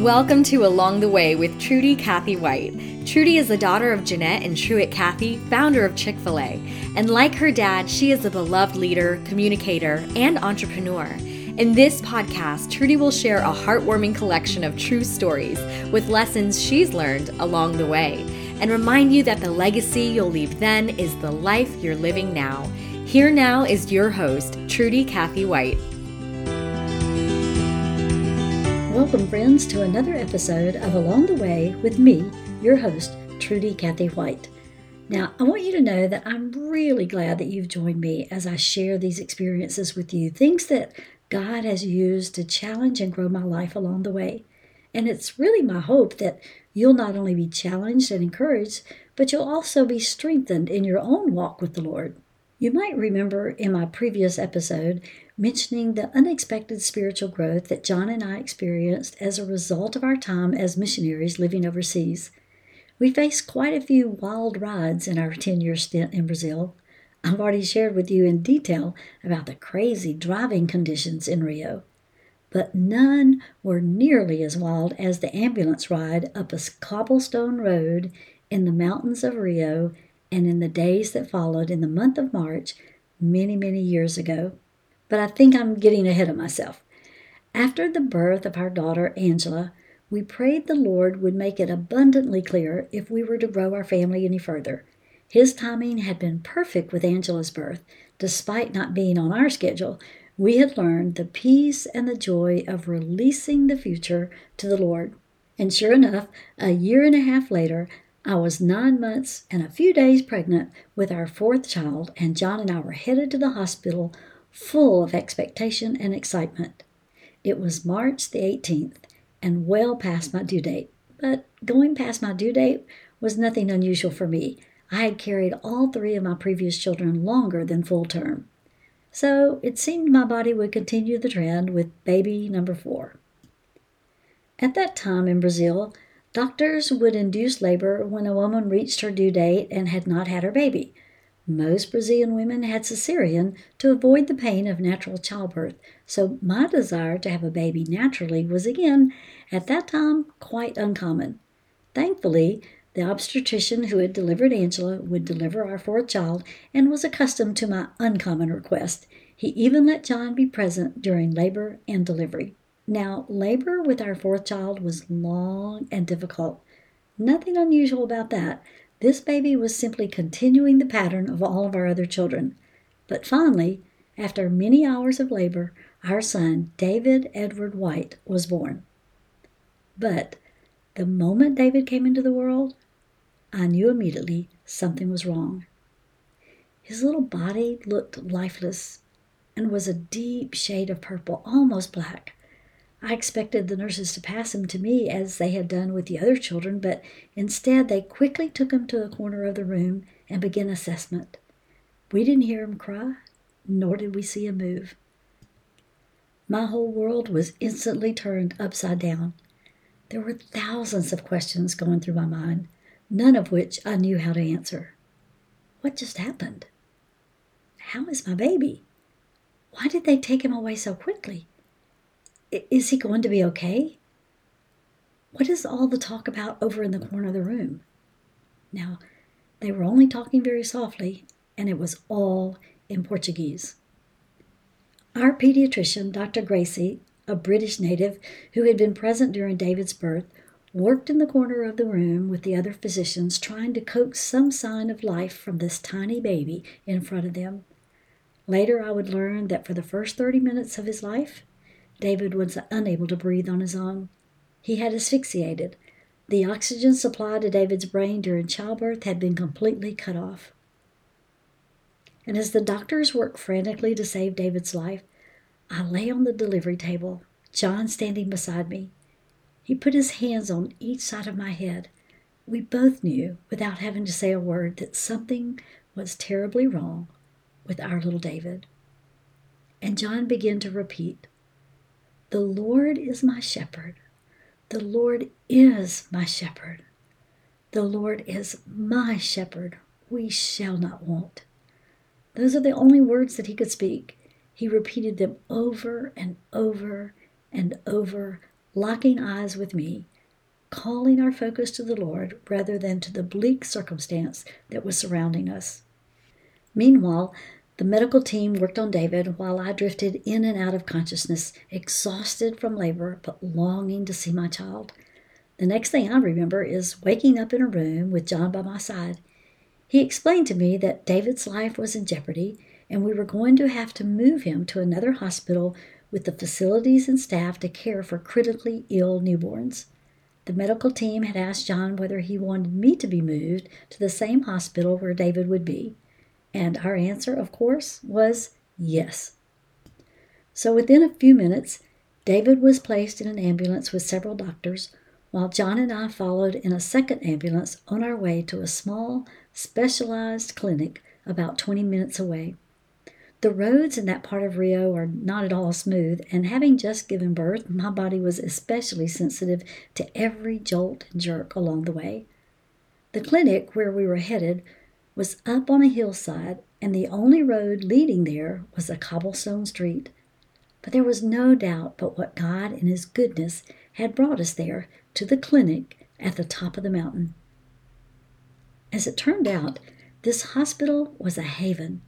Welcome to Along the Way with Trudy Cathy White. Trudy is the daughter of Jeanette and Truett Cathy, founder of Chick fil A. And like her dad, she is a beloved leader, communicator, and entrepreneur. In this podcast, Trudy will share a heartwarming collection of true stories with lessons she's learned along the way and remind you that the legacy you'll leave then is the life you're living now. Here now is your host, Trudy Cathy White. Welcome, friends, to another episode of Along the Way with me, your host, Trudy Cathy White. Now, I want you to know that I'm really glad that you've joined me as I share these experiences with you, things that God has used to challenge and grow my life along the way. And it's really my hope that you'll not only be challenged and encouraged, but you'll also be strengthened in your own walk with the Lord. You might remember in my previous episode mentioning the unexpected spiritual growth that John and I experienced as a result of our time as missionaries living overseas. We faced quite a few wild rides in our 10 year stint in Brazil. I've already shared with you in detail about the crazy driving conditions in Rio, but none were nearly as wild as the ambulance ride up a cobblestone road in the mountains of Rio and in the days that followed in the month of March many, many years ago. But I think I'm getting ahead of myself. After the birth of our daughter Angela, we prayed the Lord would make it abundantly clear if we were to grow our family any further. His timing had been perfect with Angela's birth. Despite not being on our schedule, we had learned the peace and the joy of releasing the future to the Lord. And sure enough, a year and a half later, I was nine months and a few days pregnant with our fourth child, and John and I were headed to the hospital full of expectation and excitement. It was March the 18th and well past my due date, but going past my due date was nothing unusual for me. I had carried all three of my previous children longer than full term. So it seemed my body would continue the trend with baby number four. At that time in Brazil, Doctors would induce labor when a woman reached her due date and had not had her baby. Most Brazilian women had cesarean to avoid the pain of natural childbirth, so my desire to have a baby naturally was again, at that time, quite uncommon. Thankfully, the obstetrician who had delivered Angela would deliver our fourth child and was accustomed to my uncommon request. He even let John be present during labor and delivery. Now, labor with our fourth child was long and difficult. Nothing unusual about that. This baby was simply continuing the pattern of all of our other children. But finally, after many hours of labor, our son, David Edward White, was born. But the moment David came into the world, I knew immediately something was wrong. His little body looked lifeless and was a deep shade of purple, almost black. I expected the nurses to pass him to me as they had done with the other children, but instead they quickly took him to a corner of the room and began assessment. We didn't hear him cry, nor did we see him move. My whole world was instantly turned upside down. There were thousands of questions going through my mind, none of which I knew how to answer. What just happened? How is my baby? Why did they take him away so quickly? Is he going to be okay? What is all the talk about over in the corner of the room? Now, they were only talking very softly, and it was all in Portuguese. Our pediatrician, Dr. Gracie, a British native who had been present during David's birth, worked in the corner of the room with the other physicians, trying to coax some sign of life from this tiny baby in front of them. Later, I would learn that for the first 30 minutes of his life, David was unable to breathe on his own. He had asphyxiated. The oxygen supply to David's brain during childbirth had been completely cut off. And as the doctors worked frantically to save David's life, I lay on the delivery table, John standing beside me. He put his hands on each side of my head. We both knew, without having to say a word, that something was terribly wrong with our little David. And John began to repeat, the Lord is my shepherd. The Lord is my shepherd. The Lord is my shepherd. We shall not want. Those are the only words that he could speak. He repeated them over and over and over locking eyes with me, calling our focus to the Lord rather than to the bleak circumstance that was surrounding us. Meanwhile, the medical team worked on David while I drifted in and out of consciousness, exhausted from labor but longing to see my child. The next thing I remember is waking up in a room with John by my side. He explained to me that David's life was in jeopardy and we were going to have to move him to another hospital with the facilities and staff to care for critically ill newborns. The medical team had asked John whether he wanted me to be moved to the same hospital where David would be. And our answer, of course, was yes. So within a few minutes, David was placed in an ambulance with several doctors, while John and I followed in a second ambulance on our way to a small, specialized clinic about 20 minutes away. The roads in that part of Rio are not at all smooth, and having just given birth, my body was especially sensitive to every jolt and jerk along the way. The clinic where we were headed was up on a hillside, and the only road leading there was a cobblestone street. But there was no doubt but what God in His goodness had brought us there to the clinic at the top of the mountain. As it turned out, this hospital was a haven.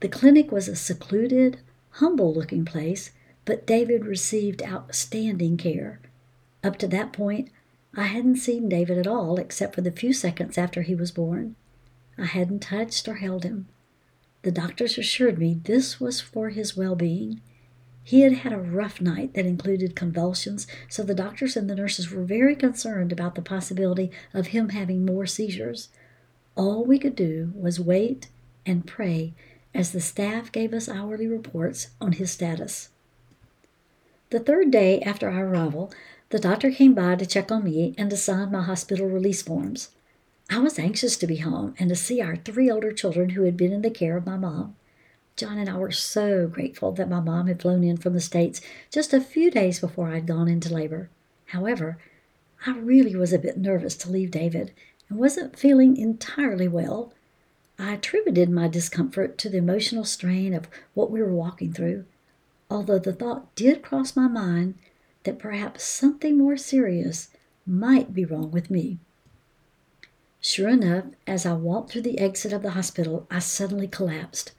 The clinic was a secluded, humble looking place, but David received outstanding care. Up to that point, I hadn't seen David at all except for the few seconds after he was born. I hadn't touched or held him. The doctors assured me this was for his well being. He had had a rough night that included convulsions, so the doctors and the nurses were very concerned about the possibility of him having more seizures. All we could do was wait and pray as the staff gave us hourly reports on his status. The third day after our arrival, the doctor came by to check on me and to sign my hospital release forms. I was anxious to be home and to see our three older children who had been in the care of my mom. John and I were so grateful that my mom had flown in from the States just a few days before I'd gone into labor. However, I really was a bit nervous to leave David and wasn't feeling entirely well. I attributed my discomfort to the emotional strain of what we were walking through, although the thought did cross my mind that perhaps something more serious might be wrong with me. Sure enough, as I walked through the exit of the hospital, I suddenly collapsed.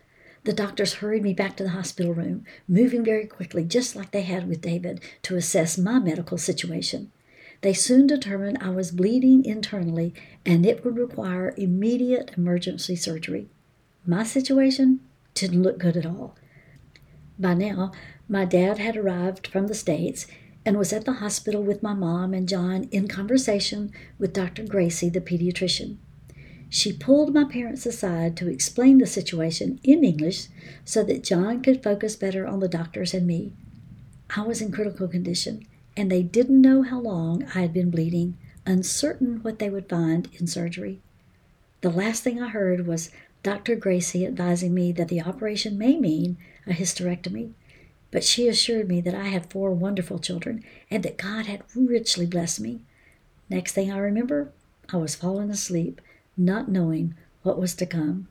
The doctors hurried me back to the hospital room, moving very quickly, just like they had with David, to assess my medical situation. They soon determined I was bleeding internally and it would require immediate emergency surgery. My situation didn't look good at all. By now, my dad had arrived from the States and was at the hospital with my mom and John in conversation with Dr. Gracie, the pediatrician. She pulled my parents aside to explain the situation in English so that John could focus better on the doctors and me. I was in critical condition and they didn't know how long I had been bleeding, uncertain what they would find in surgery. The last thing I heard was Dr. Gracie advising me that the operation may mean a hysterectomy, but she assured me that I had four wonderful children and that God had richly blessed me. Next thing I remember, I was falling asleep, not knowing what was to come.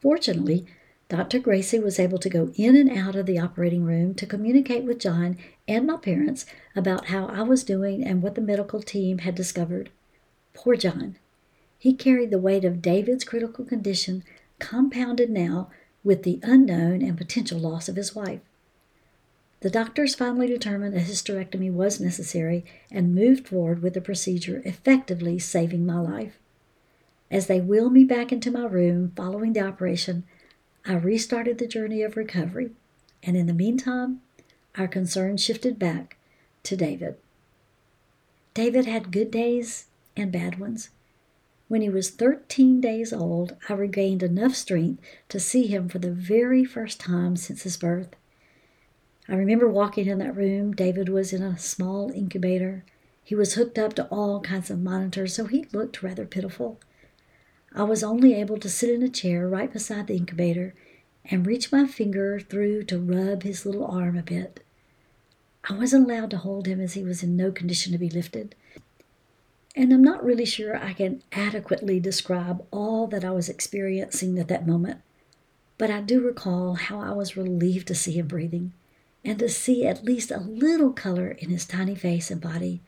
Fortunately, Dr. Gracie was able to go in and out of the operating room to communicate with John and my parents about how I was doing and what the medical team had discovered. Poor John. He carried the weight of David's critical condition, compounded now with the unknown and potential loss of his wife. The doctors finally determined a hysterectomy was necessary and moved forward with the procedure, effectively saving my life. As they wheeled me back into my room following the operation, I restarted the journey of recovery, and in the meantime, our concern shifted back to David. David had good days and bad ones. When he was 13 days old, I regained enough strength to see him for the very first time since his birth. I remember walking in that room. David was in a small incubator. He was hooked up to all kinds of monitors, so he looked rather pitiful. I was only able to sit in a chair right beside the incubator and reach my finger through to rub his little arm a bit. I wasn't allowed to hold him as he was in no condition to be lifted. And I'm not really sure I can adequately describe all that I was experiencing at that moment, but I do recall how I was relieved to see him breathing and to see at least a little color in his tiny face and body.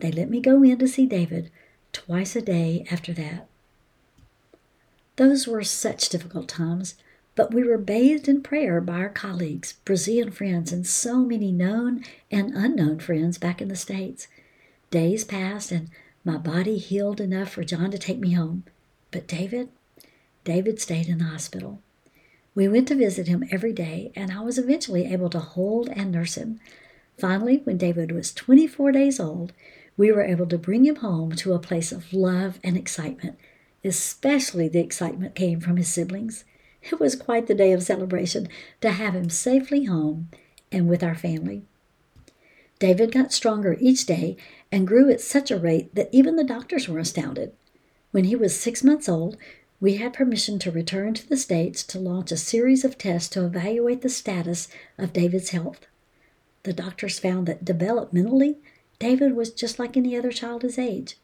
They let me go in to see David twice a day after that. Those were such difficult times, but we were bathed in prayer by our colleagues, Brazilian friends, and so many known and unknown friends back in the States. Days passed, and my body healed enough for John to take me home. But David, David stayed in the hospital. We went to visit him every day, and I was eventually able to hold and nurse him. Finally, when David was 24 days old, we were able to bring him home to a place of love and excitement Especially the excitement came from his siblings. It was quite the day of celebration to have him safely home and with our family. David got stronger each day and grew at such a rate that even the doctors were astounded. When he was six months old, we had permission to return to the States to launch a series of tests to evaluate the status of David's health. The doctors found that developmentally, David was just like any other child his age.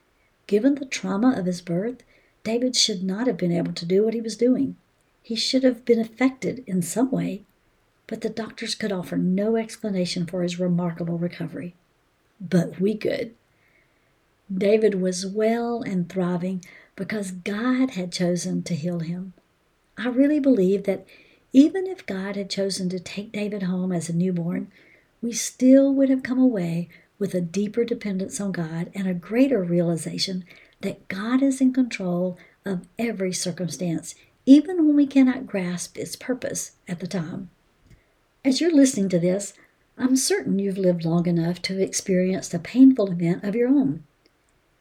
Given the trauma of his birth, David should not have been able to do what he was doing. He should have been affected in some way, but the doctors could offer no explanation for his remarkable recovery. But we could. David was well and thriving because God had chosen to heal him. I really believe that even if God had chosen to take David home as a newborn, we still would have come away with a deeper dependence on God and a greater realization that God is in control of every circumstance, even when we cannot grasp its purpose at the time. As you're listening to this, I'm certain you've lived long enough to have experienced a painful event of your own.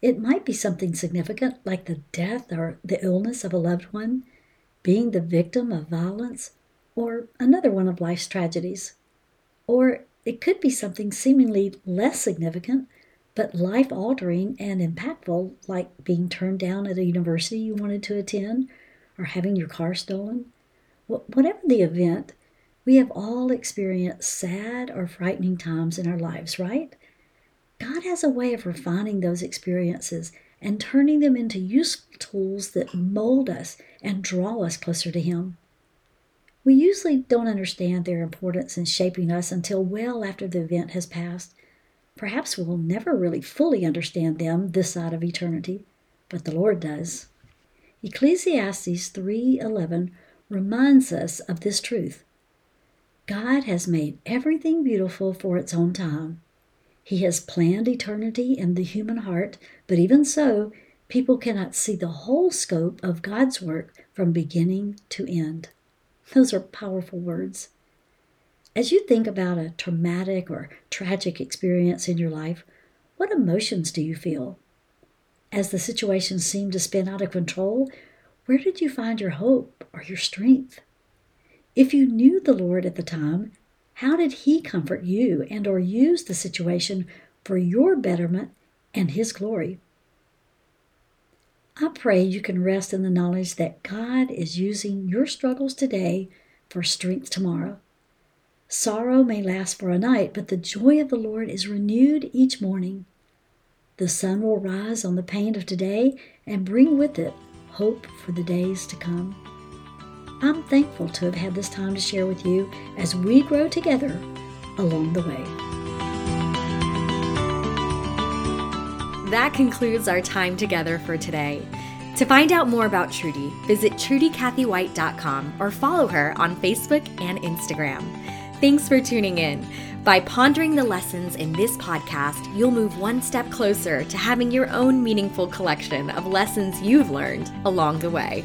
It might be something significant like the death or the illness of a loved one, being the victim of violence, or another one of life's tragedies. Or it could be something seemingly less significant but life altering and impactful, like being turned down at a university you wanted to attend or having your car stolen. Whatever the event, we have all experienced sad or frightening times in our lives, right? God has a way of refining those experiences and turning them into useful tools that mold us and draw us closer to Him. We usually don't understand their importance in shaping us until well after the event has passed Perhaps we'll never really fully understand them this side of eternity, but the Lord does. Ecclesiastes 3:11 reminds us of this truth. God has made everything beautiful for its own time. He has planned eternity in the human heart, but even so, people cannot see the whole scope of God's work from beginning to end. Those are powerful words. As you think about a traumatic or tragic experience in your life, what emotions do you feel? As the situation seemed to spin out of control, where did you find your hope or your strength? If you knew the Lord at the time, how did he comfort you and or use the situation for your betterment and his glory? I pray you can rest in the knowledge that God is using your struggles today for strength tomorrow. Sorrow may last for a night, but the joy of the Lord is renewed each morning. The sun will rise on the pain of today and bring with it hope for the days to come. I'm thankful to have had this time to share with you as we grow together along the way. That concludes our time together for today. To find out more about Trudy, visit TrudyCathyWhite.com or follow her on Facebook and Instagram. Thanks for tuning in. By pondering the lessons in this podcast, you'll move one step closer to having your own meaningful collection of lessons you've learned along the way.